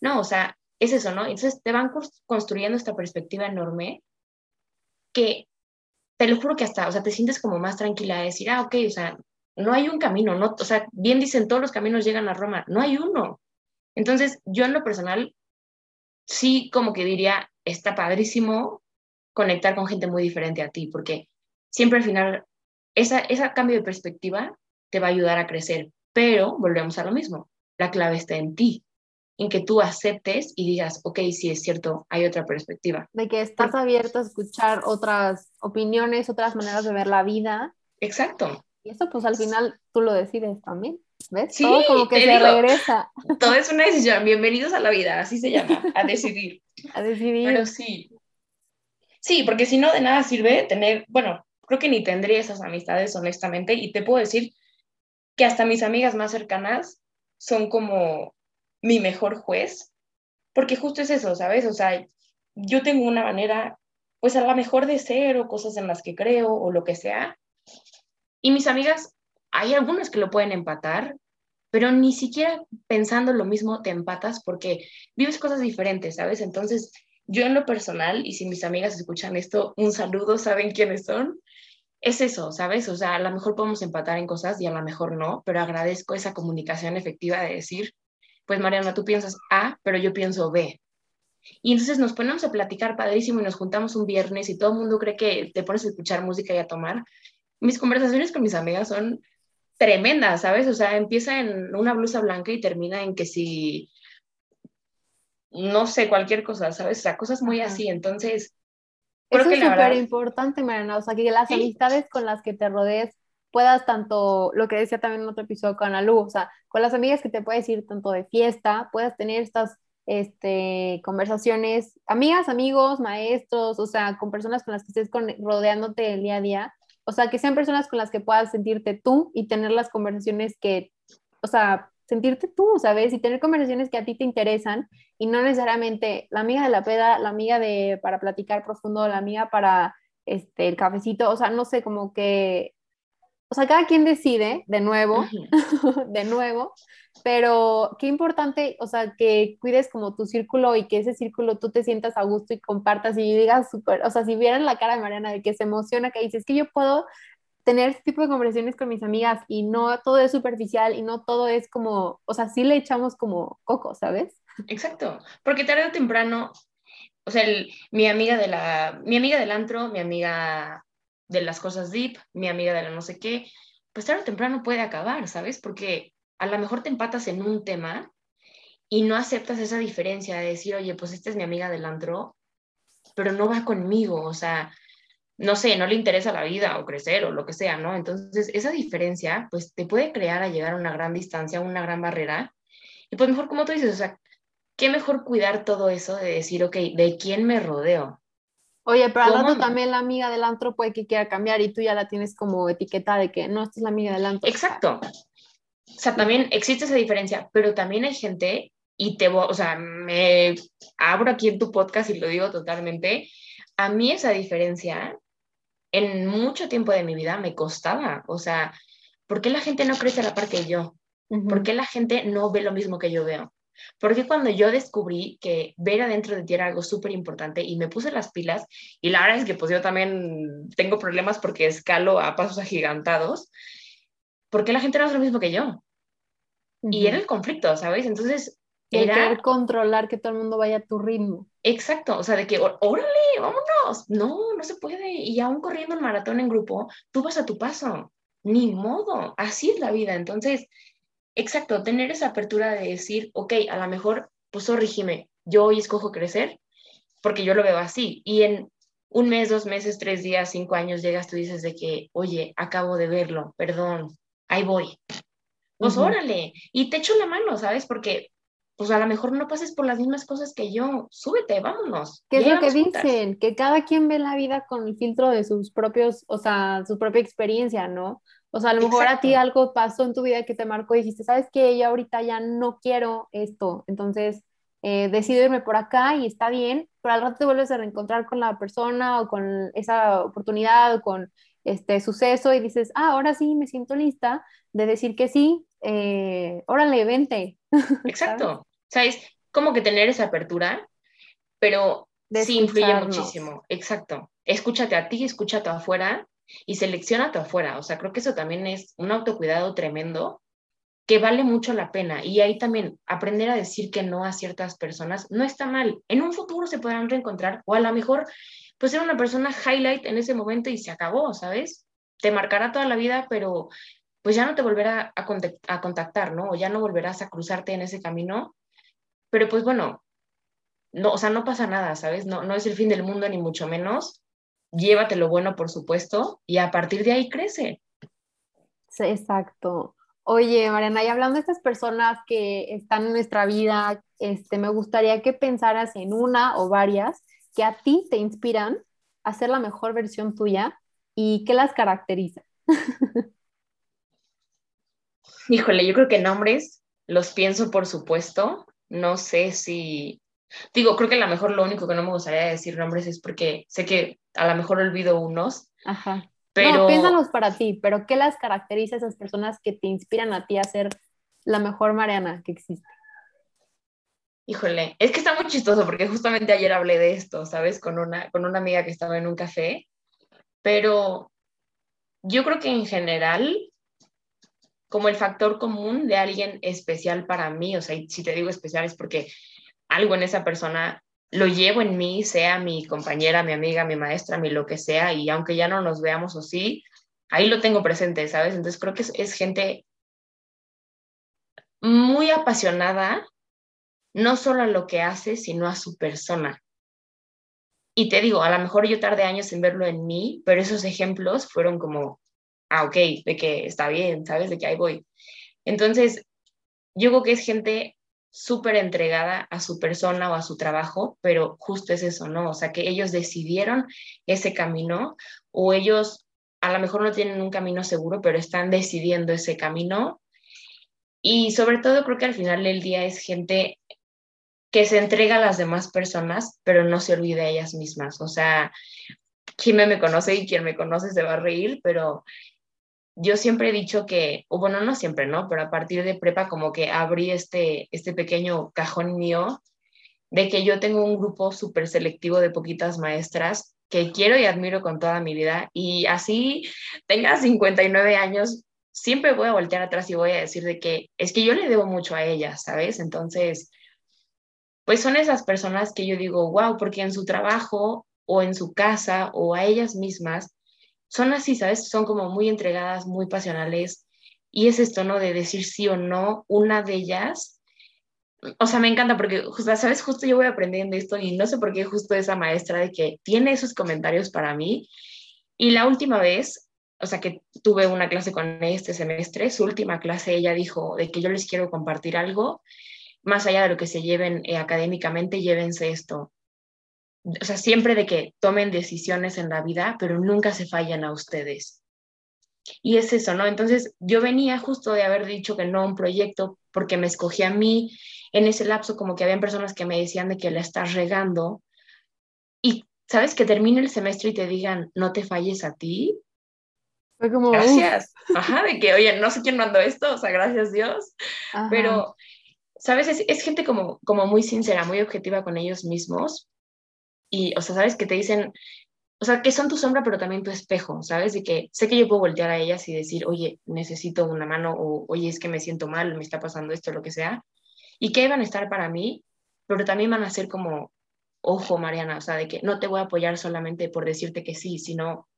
No, o sea, es eso, ¿no? Entonces te van construyendo esta perspectiva enorme que te lo juro que hasta, o sea, te sientes como más tranquila de decir, ah, ok, o sea, no hay un camino, no, o sea, bien dicen todos los caminos llegan a Roma, no hay uno. Entonces, yo en lo personal, sí como que diría, está padrísimo conectar con gente muy diferente a ti, porque siempre al final, esa, ese cambio de perspectiva te va a ayudar a crecer, pero volvemos a lo mismo, la clave está en ti, en que tú aceptes y digas, ok, sí es cierto, hay otra perspectiva. De que estás abierto a escuchar otras opiniones, otras maneras de ver la vida. Exacto. Y eso pues al final tú lo decides también. ¿Ves? Sí, todo como que se regresa. Todo es una decisión. Bienvenidos a la vida, así se llama, a decidir. a decidir. Pero sí. Sí, porque si no, de nada sirve tener, bueno, creo que ni tendría esas amistades, honestamente, y te puedo decir que hasta mis amigas más cercanas son como mi mejor juez, porque justo es eso, ¿sabes? O sea, yo tengo una manera, pues a la mejor de ser o cosas en las que creo o lo que sea. Y mis amigas, hay algunas que lo pueden empatar, pero ni siquiera pensando lo mismo te empatas porque vives cosas diferentes, ¿sabes? Entonces, yo en lo personal, y si mis amigas escuchan esto, un saludo, saben quiénes son, es eso, ¿sabes? O sea, a lo mejor podemos empatar en cosas y a lo mejor no, pero agradezco esa comunicación efectiva de decir, pues Mariana, tú piensas A, pero yo pienso B. Y entonces nos ponemos a platicar padrísimo y nos juntamos un viernes y todo el mundo cree que te pones a escuchar música y a tomar. Mis conversaciones con mis amigas son tremendas, ¿sabes? O sea, empieza en una blusa blanca y termina en que si, no sé, cualquier cosa, ¿sabes? O sea, cosas muy así. Entonces, creo Eso que es súper importante, Mariana. O sea, que las amistades con las que te rodees puedas tanto, lo que decía también en otro episodio con Alu, o sea, con las amigas que te puedes ir tanto de fiesta, puedas tener estas este, conversaciones, amigas, amigos, maestros, o sea, con personas con las que estés rodeándote el día a día, o sea, que sean personas con las que puedas sentirte tú y tener las conversaciones que, o sea, sentirte tú, ¿sabes? Y tener conversaciones que a ti te interesan y no necesariamente la amiga de la peda, la amiga de para platicar profundo, la amiga para este, el cafecito, o sea, no sé, como que o sea, cada quien decide, de nuevo, de nuevo, pero qué importante, o sea, que cuides como tu círculo y que ese círculo tú te sientas a gusto y compartas y digas súper, o sea, si vieran la cara de Mariana de que se emociona, que dices que yo puedo tener este tipo de conversaciones con mis amigas y no todo es superficial y no todo es como, o sea, sí le echamos como coco, ¿sabes? Exacto, porque tarde o temprano, o sea, mi amiga de la, mi amiga del antro, mi amiga de las cosas deep, mi amiga de la no sé qué, pues tarde o temprano puede acabar, ¿sabes? Porque a lo mejor te empatas en un tema y no aceptas esa diferencia de decir, oye, pues esta es mi amiga del antro, pero no va conmigo, o sea, no sé, no le interesa la vida o crecer o lo que sea, ¿no? Entonces, esa diferencia, pues te puede crear a llegar a una gran distancia, una gran barrera. Y pues mejor, como tú dices, o sea, qué mejor cuidar todo eso de decir, ok, ¿de quién me rodeo? Oye, pero al rato también la amiga del antro puede que quiera cambiar y tú ya la tienes como etiqueta de que no, esta es la amiga del antro. Exacto. O sea, también existe esa diferencia, pero también hay gente, y te voy, o sea, me abro aquí en tu podcast y lo digo totalmente, a mí esa diferencia en mucho tiempo de mi vida me costaba, o sea, ¿por qué la gente no crece a la par que yo? ¿Por qué la gente no ve lo mismo que yo veo? Porque cuando yo descubrí que ver adentro de ti era algo súper importante y me puse las pilas, y la verdad es que pues yo también tengo problemas porque escalo a pasos agigantados, porque la gente no hace lo mismo que yo. Y era el conflicto, ¿sabes? Entonces, era... querer controlar que todo el mundo vaya a tu ritmo. Exacto, o sea, de que, órale, vámonos. No, no se puede. Y aún corriendo el maratón en grupo, tú vas a tu paso. Ni modo, así es la vida. Entonces, Exacto, tener esa apertura de decir, ok, a lo mejor, pues sorrígime, yo hoy escojo crecer porque yo lo veo así. Y en un mes, dos meses, tres días, cinco años llegas, tú dices de que, oye, acabo de verlo, perdón, ahí voy. Pues órale, y te echo la mano, ¿sabes? Porque pues a lo mejor no pases por las mismas cosas que yo, súbete, vámonos. ¿Qué es lo que dicen? Que cada quien ve la vida con el filtro de sus propios, o sea, su propia experiencia, ¿no? O sea, a lo mejor a ti algo pasó en tu vida que te marcó y dijiste, ¿sabes qué? Yo ahorita ya no quiero esto, entonces eh, decido irme por acá y está bien, pero al rato te vuelves a reencontrar con la persona o con esa oportunidad o con este suceso y dices, ah, ahora sí me siento lista de decir que sí, eh, órale, vente. Exacto. ¿Sabes? Como que tener esa apertura, pero sí influye muchísimo. Exacto. Escúchate a ti, escúchate afuera y selecciona afuera. O sea, creo que eso también es un autocuidado tremendo que vale mucho la pena. Y ahí también aprender a decir que no a ciertas personas no está mal. En un futuro se podrán reencontrar o a lo mejor pues ser una persona highlight en ese momento y se acabó, ¿sabes? Te marcará toda la vida, pero pues ya no te volverá a contactar, ¿no? O ya no volverás a cruzarte en ese camino. Pero pues bueno, no, o sea, no pasa nada, ¿sabes? No, no es el fin del mundo ni mucho menos llévate lo bueno, por supuesto, y a partir de ahí crece. exacto. Oye, Mariana, y hablando de estas personas que están en nuestra vida, este, me gustaría que pensaras en una o varias que a ti te inspiran a ser la mejor versión tuya y qué las caracteriza. Híjole, yo creo que nombres los pienso, por supuesto. No sé si Digo, creo que a lo mejor lo único que no me gustaría decir nombres es porque sé que a lo mejor olvido unos. Ajá. Pero... No, piénsalos para ti, pero ¿qué las caracteriza a esas personas que te inspiran a ti a ser la mejor Mariana que existe? Híjole, es que está muy chistoso porque justamente ayer hablé de esto, ¿sabes? Con una, con una amiga que estaba en un café, pero yo creo que en general, como el factor común de alguien especial para mí, o sea, si te digo especial es porque algo en esa persona lo llevo en mí, sea mi compañera, mi amiga, mi maestra, mi lo que sea, y aunque ya no nos veamos o sí, ahí lo tengo presente, ¿sabes? Entonces creo que es, es gente muy apasionada, no solo a lo que hace, sino a su persona. Y te digo, a lo mejor yo tardé años en verlo en mí, pero esos ejemplos fueron como, ah, ok, de que está bien, ¿sabes? De que ahí voy. Entonces, yo creo que es gente súper entregada a su persona o a su trabajo, pero justo es eso, ¿no? O sea, que ellos decidieron ese camino o ellos a lo mejor no tienen un camino seguro, pero están decidiendo ese camino. Y sobre todo creo que al final del día es gente que se entrega a las demás personas, pero no se olvida a ellas mismas. O sea, quien me conoce y quien me conoce se va a reír, pero yo siempre he dicho que, o bueno, no siempre, ¿no? Pero a partir de prepa como que abrí este, este pequeño cajón mío de que yo tengo un grupo súper selectivo de poquitas maestras que quiero y admiro con toda mi vida y así tenga 59 años, siempre voy a voltear atrás y voy a decir de que es que yo le debo mucho a ellas, ¿sabes? Entonces, pues son esas personas que yo digo, wow, porque en su trabajo o en su casa o a ellas mismas son así, ¿sabes? Son como muy entregadas, muy pasionales. Y es esto, ¿no? De decir sí o no, una de ellas. O sea, me encanta porque, ¿sabes? Justo yo voy aprendiendo esto y no sé por qué justo esa maestra de que tiene esos comentarios para mí. Y la última vez, o sea, que tuve una clase con este semestre, su última clase, ella dijo de que yo les quiero compartir algo, más allá de lo que se lleven eh, académicamente, llévense esto o sea, siempre de que tomen decisiones en la vida, pero nunca se fallan a ustedes. Y es eso, ¿no? Entonces yo venía justo de haber dicho que no a un proyecto porque me escogí a mí en ese lapso, como que habían personas que me decían de que la estás regando. Y, ¿sabes? Que termine el semestre y te digan, no te falles a ti. Fue como, gracias. Ajá, de que, oye, no sé quién mandó esto, o sea, gracias Dios. Pero, ¿sabes? Es, es gente como, como muy sincera, muy objetiva con ellos mismos y, o sea, sabes que te dicen, o sea, que son tu sombra, pero también tu espejo, ¿sabes? De que sé que yo puedo voltear a ellas y decir, oye, necesito una mano, o oye, es que me siento mal, me está pasando esto, lo que sea, y que van a estar para mí, pero también van a ser como, ojo, Mariana, o sea, de que no te voy a apoyar solamente por decirte que sí, sino,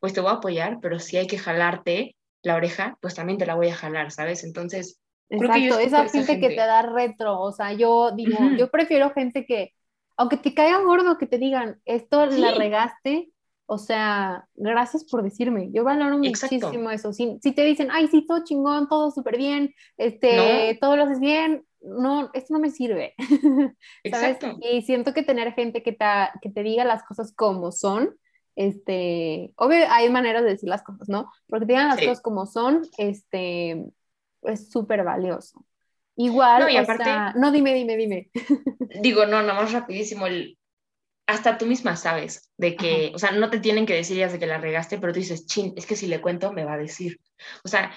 pues te voy a apoyar, pero si hay que jalarte la oreja, pues también te la voy a jalar, ¿sabes? Entonces, Exacto, esa, gente, que te da retro, o sea, yo digo, yo prefiero gente que aunque te caiga gordo que te digan, esto la regaste, o sea, gracias por decirme. Yo valoro muchísimo eso. Si, si, te dicen, ay, sí, todo chingón, todo súper bien, este, todo lo haces bien, no, esto no me sirve. Exacto. Y siento que tener gente que te, que te diga las cosas como son, este, obvio hay maneras de decir las cosas, ¿no? Porque te digan las cosas como son, este, es súper valioso. Igual, no, y aparte, no, dime, dime, dime. Digo, no, nada más rapidísimo, el, hasta tú misma sabes de que, o sea, no te tienen que decir ya de que la regaste, pero tú dices, chin, es que si le cuento me va a decir. O sea,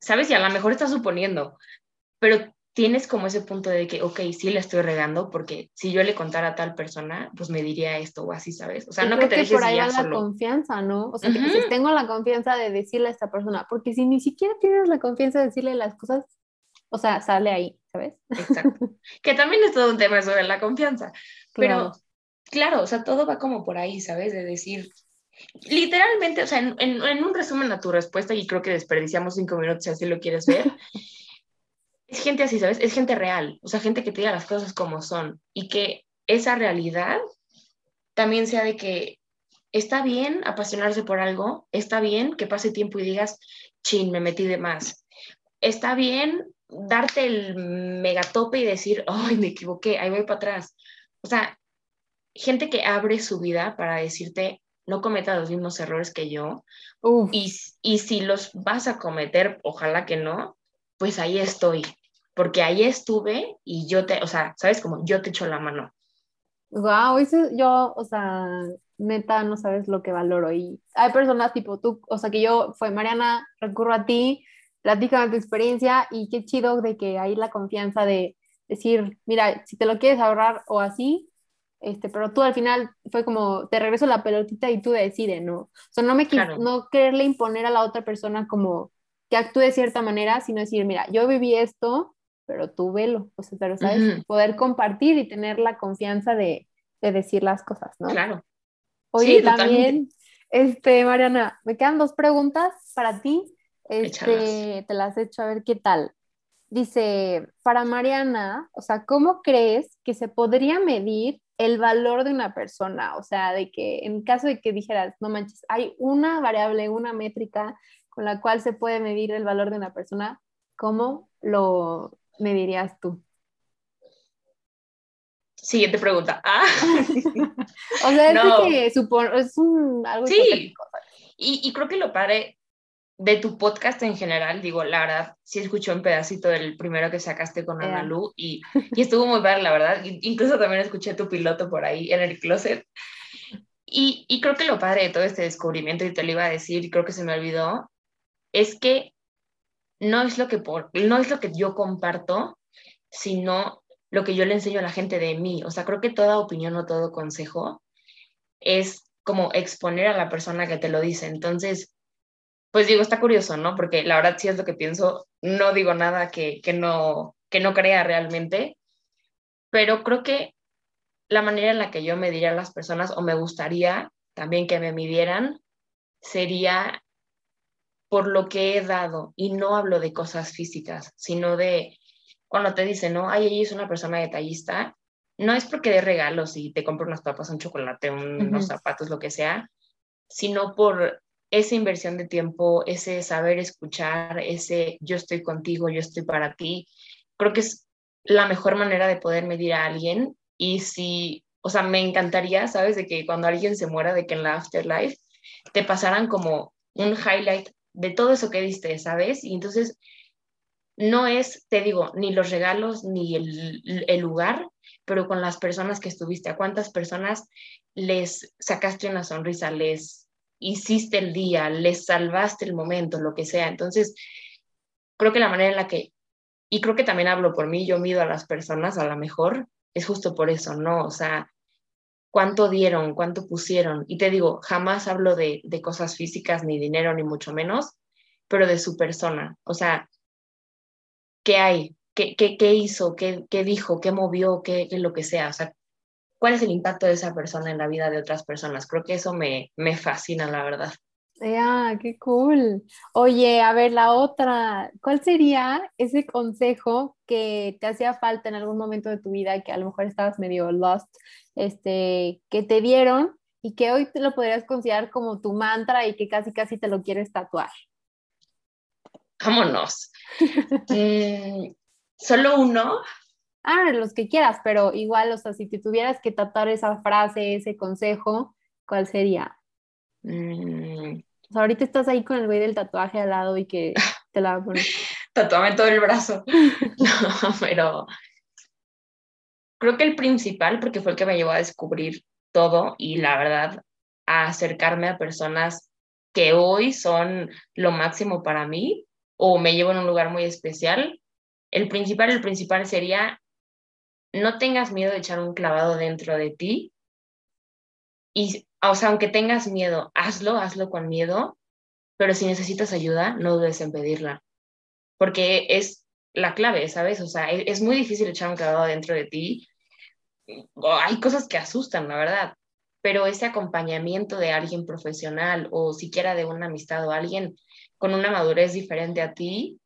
sabes, y a lo mejor estás suponiendo, pero tienes como ese punto de que, ok, sí le estoy regando, porque si yo le contara a tal persona, pues me diría esto o así, ¿sabes? O sea, no que te que por ahí va la confianza, ¿no? O sea, que dices, tengo la confianza de decirle a esta persona, porque si ni siquiera tienes la confianza de decirle las cosas, o sea, sale ahí, ¿sabes? Exacto. que también es todo un tema sobre la confianza. Pero, claro, o sea, todo va como por ahí, ¿sabes? De decir, literalmente, o sea, en, en, un resumen a tu respuesta, y creo que desperdiciamos cinco minutos si así lo quieres ver, es gente así, ¿sabes? Es gente real, o sea, gente que te diga las cosas como son y que esa realidad también sea de que está bien apasionarse por algo, está bien que pase tiempo y digas, chin, me metí de más. Está bien darte el megatope y decir, ay, me equivoqué, ahí voy para atrás. O sea, gente que abre su vida para decirte, no cometa los mismos errores que yo. Y, y si los vas a cometer, ojalá que no, pues ahí estoy. porque ahí estuve y yo te, o sea, sabes como yo te echo la mano. Wow, eso yo, o sea, neta, no sabes lo que valoro. Y hay personas tipo tú, o sea, que yo, fue Mariana, recurro a ti, platícame tu experiencia y qué chido de que hay la confianza de decir, mira, si te lo quieres ahorrar o así, este, pero tú al final fue como, te regreso la pelotita y tú decides, ¿no? O sea, no me no quererle imponer a la otra persona como que actúe de cierta manera, sino decir, mira, yo viví esto, pero tú velo, o sea, pero sabes, poder compartir y tener la confianza de, de decir las cosas, ¿no? Claro. Oye, también, este, Mariana, me quedan dos preguntas para ti. Este, te las he hecho a ver qué tal. Dice, para Mariana, o sea, ¿cómo crees que se podría medir el valor de una persona? O sea, de que en caso de que dijeras, no manches, hay una variable, una métrica con la cual se puede medir el valor de una persona, ¿cómo lo medirías tú? Siguiente pregunta. Ah. o sea, es que es un, algo Sí, y, y, creo que lo padre de tu podcast en general, digo, la verdad, sí escuché un pedacito del primero que sacaste con Ana Lu y, y, estuvo muy padre, la verdad. Incluso también escuché tu piloto por ahí en el closet. Y, y creo que lo padre de todo este descubrimiento, y te lo iba a decir, y creo que se me olvidó, es que no es lo que, por, no es lo que yo comparto, sino lo que yo le enseño a la gente de mí. O sea, creo que toda opinión o todo consejo es como exponer a la persona que te lo dice. Entonces, pues digo, está curioso, ¿no? Porque la verdad sí es lo que pienso, no digo nada que, que, no, que no crea realmente, pero creo que la manera en la que yo mediría a las personas, o me gustaría también que me midieran, sería por lo que he dado, y no hablo de cosas físicas, sino de cuando te dicen, no, ay, ella es una persona detallista, no es porque dé regalos y te compro unas papas, un chocolate, unos zapatos, lo que sea, sino por esa inversión de tiempo, ese saber escuchar, ese yo estoy contigo, yo estoy para ti, creo que es la mejor manera de poder medir a alguien. Y si, o sea, me encantaría, ¿sabes? De que cuando alguien se muera, de que en la afterlife te pasaran como un highlight de todo eso que diste, ¿sabes? Y entonces no es, te digo, ni los regalos ni el, el lugar, pero con las personas que estuviste, a cuántas personas les sacaste una sonrisa, les hiciste el día, les salvaste el momento, lo que sea. Entonces, creo que la manera en la que, y creo que también hablo por mí, yo mido a las personas a lo mejor, es justo por eso, ¿no? O sea, cuánto dieron, cuánto pusieron. Y te digo, jamás hablo de, de cosas físicas, ni dinero, ni mucho menos, pero de su persona. O sea, ¿qué hay? ¿Qué, qué, qué hizo? ¿Qué, ¿Qué, dijo? ¿Qué movió? ¿Qué, ¿Qué lo que sea? O sea, cuál es el impacto de esa persona en la vida de otras personas. Creo que eso me, me fascina, la verdad. Ya, qué cool. Oye, a ver, la otra, ¿cuál sería ese consejo que te hacía falta en algún momento de tu vida, que a lo mejor estabas medio lost, este, que te dieron y que hoy te lo podrías considerar como tu mantra y que casi casi te lo quieres tatuar? Vámonos. Mm, Solo uno ah, los que quieras, pero igual, o sea, si te tuvieras que tatuar esa frase, ese consejo, ¿cuál sería? Mm. O sea, ahorita estás ahí con el güey del tatuaje al lado y que te la pones. Tatuame todo el brazo. no, pero creo que el principal, porque fue el que me llevó a descubrir todo y la verdad, a acercarme a personas que hoy son lo máximo para mí o me llevo en un lugar muy especial. El principal, el principal sería no tengas miedo de echar un clavado dentro de ti. Y, o sea, aunque tengas miedo, hazlo, hazlo con miedo, pero si necesitas ayuda, no dudes en pedirla, porque es la clave, ¿sabes? O sea, es, es muy difícil echar un clavado dentro de ti. Hay cosas que asustan, la verdad, pero ese acompañamiento de alguien profesional o siquiera de una amistad o alguien con una madurez diferente a ti,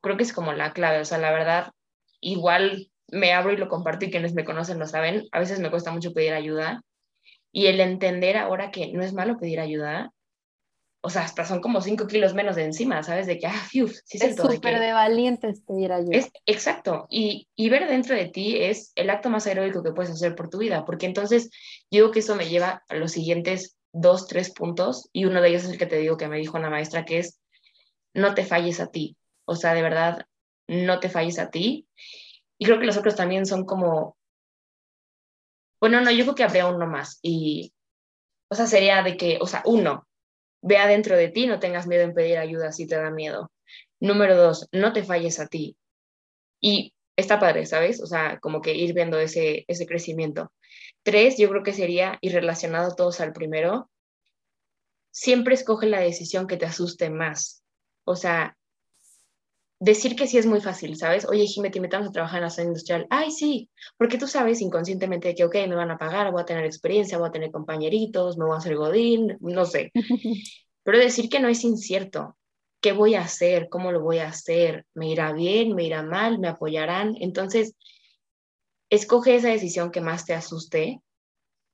creo que es como la clave. O sea, la verdad, igual me abro y lo comparto y quienes me conocen lo saben, a veces me cuesta mucho pedir ayuda y el entender ahora que no es malo pedir ayuda, o sea, hasta son como cinco kilos menos de encima, ¿sabes? De que, ah, fiu, sí es súper de, valientes pedir ayuda. Es, exacto, y, y, ver dentro de ti es el acto más heroico que puedes hacer por tu vida, porque entonces digo que eso me lleva a los siguientes dos, tres puntos, y uno de ellos es el que te digo que me dijo una maestra, que es, no te falles a ti, o sea, de verdad, no te falles a ti. Y creo que los otros también son como, bueno, no, yo creo que habría uno más. Y, o sea, sería de que, o sea, uno, vea dentro de ti, no tengas miedo en pedir ayuda si te da miedo. Número dos, no te falles a ti. Y está padre, ¿sabes? O sea, como que ir viendo ese, ese crecimiento. Tres, yo creo que sería, y relacionado todos al primero, siempre escoge la decisión que te asuste más. O sea, decir que sí es muy fácil, ¿sabes? Oye, Jimé, te invitamos a trabajar en la zona industrial. Ay, sí, porque tú sabes inconscientemente que, ok, me van a pagar, voy a tener experiencia, voy a tener compañeritos, me voy a hacer godín, no sé. Pero decir que no es incierto. ¿Qué voy a hacer? ¿Cómo lo voy a hacer? ¿Me irá bien? ¿Me irá mal? ¿Me apoyarán? Entonces, escoge esa decisión que más te asuste,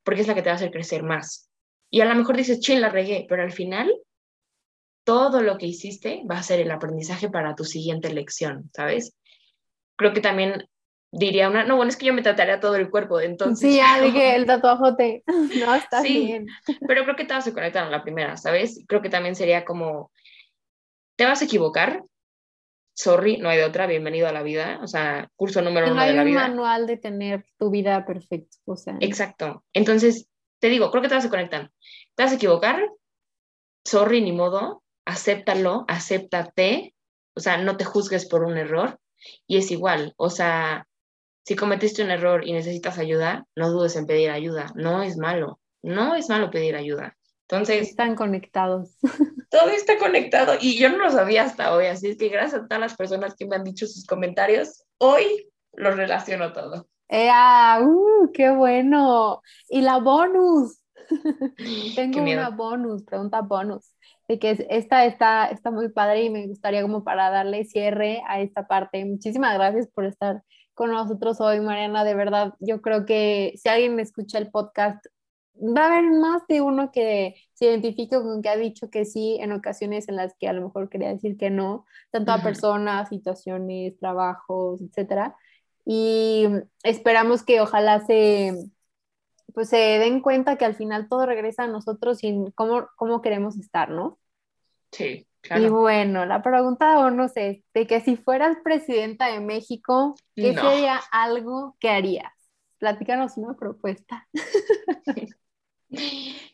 porque es la que te va a hacer crecer más. Y a lo mejor dices, ching, la regué, pero al final todo lo que hiciste va a ser el aprendizaje para tu siguiente lección, ¿sabes? Creo que también diría una, no, bueno, es que yo me trataría todo el cuerpo, entonces... Sí, ya dije el tatuaje no, está sí, bien. Pero creo que todas se conectan a la primera, ¿sabes? Creo que también sería como, te vas a equivocar, sorry, no hay de otra, bienvenido a la vida, o sea, curso número uno de la vida. No hay un manual de tener tu vida perfecta, o sea. Exacto, entonces, te digo, creo que todas se conectan. Te vas a equivocar, sorry, ni modo, acéptalo, acéptate, o sea, no te juzgues por un error y es igual, o sea, si cometiste un error y necesitas ayuda, no dudes en pedir ayuda, no es malo, no es malo pedir ayuda. Entonces... Están conectados. Todo está conectado y yo no lo sabía hasta hoy, así es que gracias a todas las personas que me han dicho sus comentarios, hoy lo relaciono todo. ¡Ea! Uh, ¡Qué bueno! Y la bonus. Tengo una bonus, pregunta bonus de que esta está, está muy padre y me gustaría como para darle cierre a esta parte. Muchísimas gracias por estar con nosotros hoy, Mariana. De verdad, yo creo que si alguien me escucha el podcast, va a haber más de uno que se identifique con que ha dicho que sí en ocasiones en las que a lo mejor quería decir que no, tanto a personas, situaciones, trabajos, etcétera. Y esperamos que ojalá se pues se den cuenta que al final todo regresa a nosotros y cómo, cómo queremos estar, ¿no? Sí, claro. Y bueno, la pregunta o no sé, de que si fueras presidenta de México, ¿qué sería algo que harías? Platícanos una propuesta.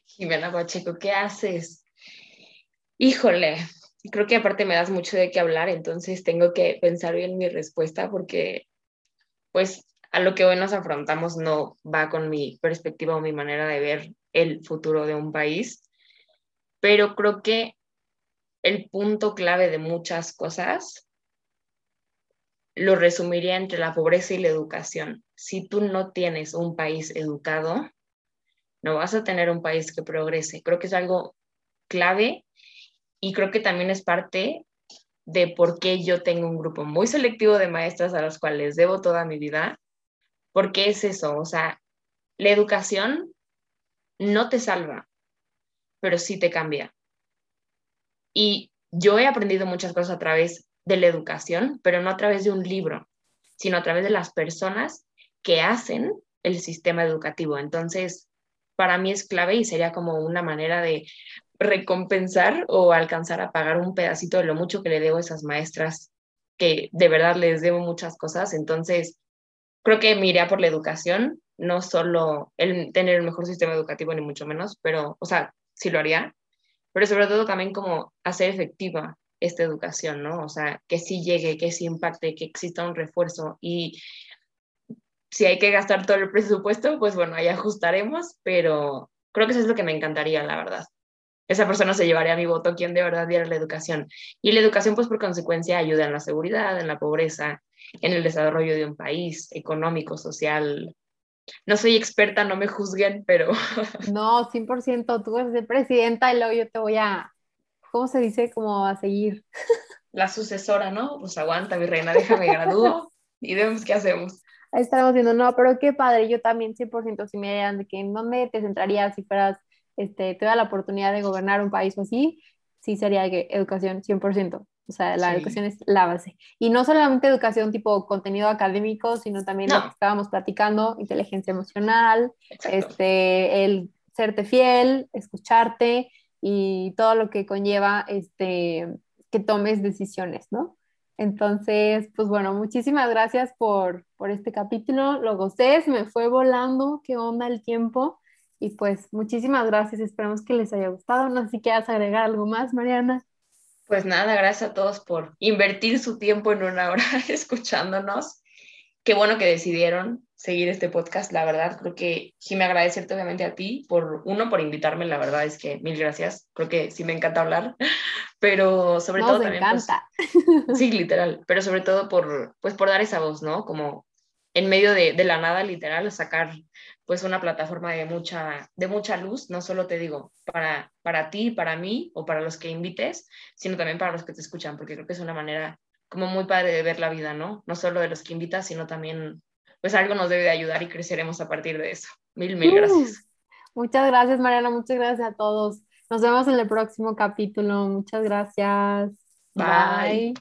Jimena Pacheco, ¿qué haces? Híjole, creo que aparte me das mucho de qué hablar, entonces tengo que pensar bien mi respuesta porque, pues, a lo que hoy nos afrontamos no va con mi perspectiva o mi manera de ver el futuro de un país, pero creo que el punto clave de muchas cosas lo resumiría entre la pobreza y la educación. Si tú no tienes un país educado, no vas a tener un país que progrese. Creo que es algo clave y creo que también es parte de por qué yo tengo un grupo muy selectivo de maestras a las cuales debo toda mi vida porque es eso, o sea, la educación no te salva, pero sí te cambia. Y yo he aprendido muchas cosas a través de la educación, pero no a través de un libro, sino a través de las personas que hacen el sistema educativo. Entonces, para mí es clave y sería como una manera de recompensar o alcanzar a pagar un pedacito de lo mucho que le debo a esas maestras que de verdad les debo muchas cosas. Entonces, creo que me iría por la educación, no solo el tener el mejor sistema educativo, ni mucho menos, pero, o sea, sí lo haría, pero sobre todo también como hacer efectiva esta educación, ¿no? O sea, que sí llegue, que sí impacte, que exista un refuerzo y si hay que gastar todo el presupuesto, pues bueno, ahí ajustaremos, pero creo que eso es lo que me encantaría, la verdad. Esa persona se llevaría mi voto, quien de verdad diera la educación. Y la educación, pues por consecuencia, ayuda en la seguridad, en la pobreza, en el desarrollo de un país, económico, social. No soy experta, no me juzguen, pero... No, 100%, tú eres el presidenta y luego yo te voy a, ¿cómo se dice? Como a seguir. La sucesora, ¿no? Pues aguanta, mi reina, déjame gradúo y vemos qué hacemos. Ahí estamos viendo, no, pero qué padre, yo también 100% si me dirían de que en dónde te centrarías si fueras, este, te da la oportunidad de gobernar un país o así, sí sería que educación 100%. O sea, la educación es la base. Y no solamente educación tipo contenido académico, sino también lo que estábamos platicando, inteligencia emocional, este, el serte fiel, escucharte y todo lo que conlleva este, que tomes decisiones, ¿no? Entonces, pues bueno, muchísimas gracias por, por este capítulo. Lo gocé, me fue volando, qué onda el tiempo. Y pues muchísimas gracias, esperamos que les haya gustado. No sé si quieras agregar algo más, Mariana. Pues nada, gracias a todos por invertir su tiempo en una hora escuchándonos. Qué bueno que decidieron seguir este podcast, la verdad. Creo que sí me agradecerte obviamente a ti por, uno, por invitarme, la verdad es que mil gracias. Creo que sí me encanta hablar, pero sobre todo también... Pues, encanta. sí, literal, pero sobre todo por, pues, por dar esa voz, ¿no? Como en medio de, de la nada, literal, sacar pues una plataforma de mucha, de mucha luz, no solo te digo para, para ti, para mí o para los que invites, sino también para los que te escuchan, porque creo que es una manera como muy padre de ver la vida, ¿no? No solo de los que invitas, sino también, pues algo nos debe de ayudar y creceremos a partir de eso. Mil, mil gracias. muchas gracias, Mariana, muchas gracias a todos. Nos vemos en el próximo capítulo. Muchas gracias. Bye.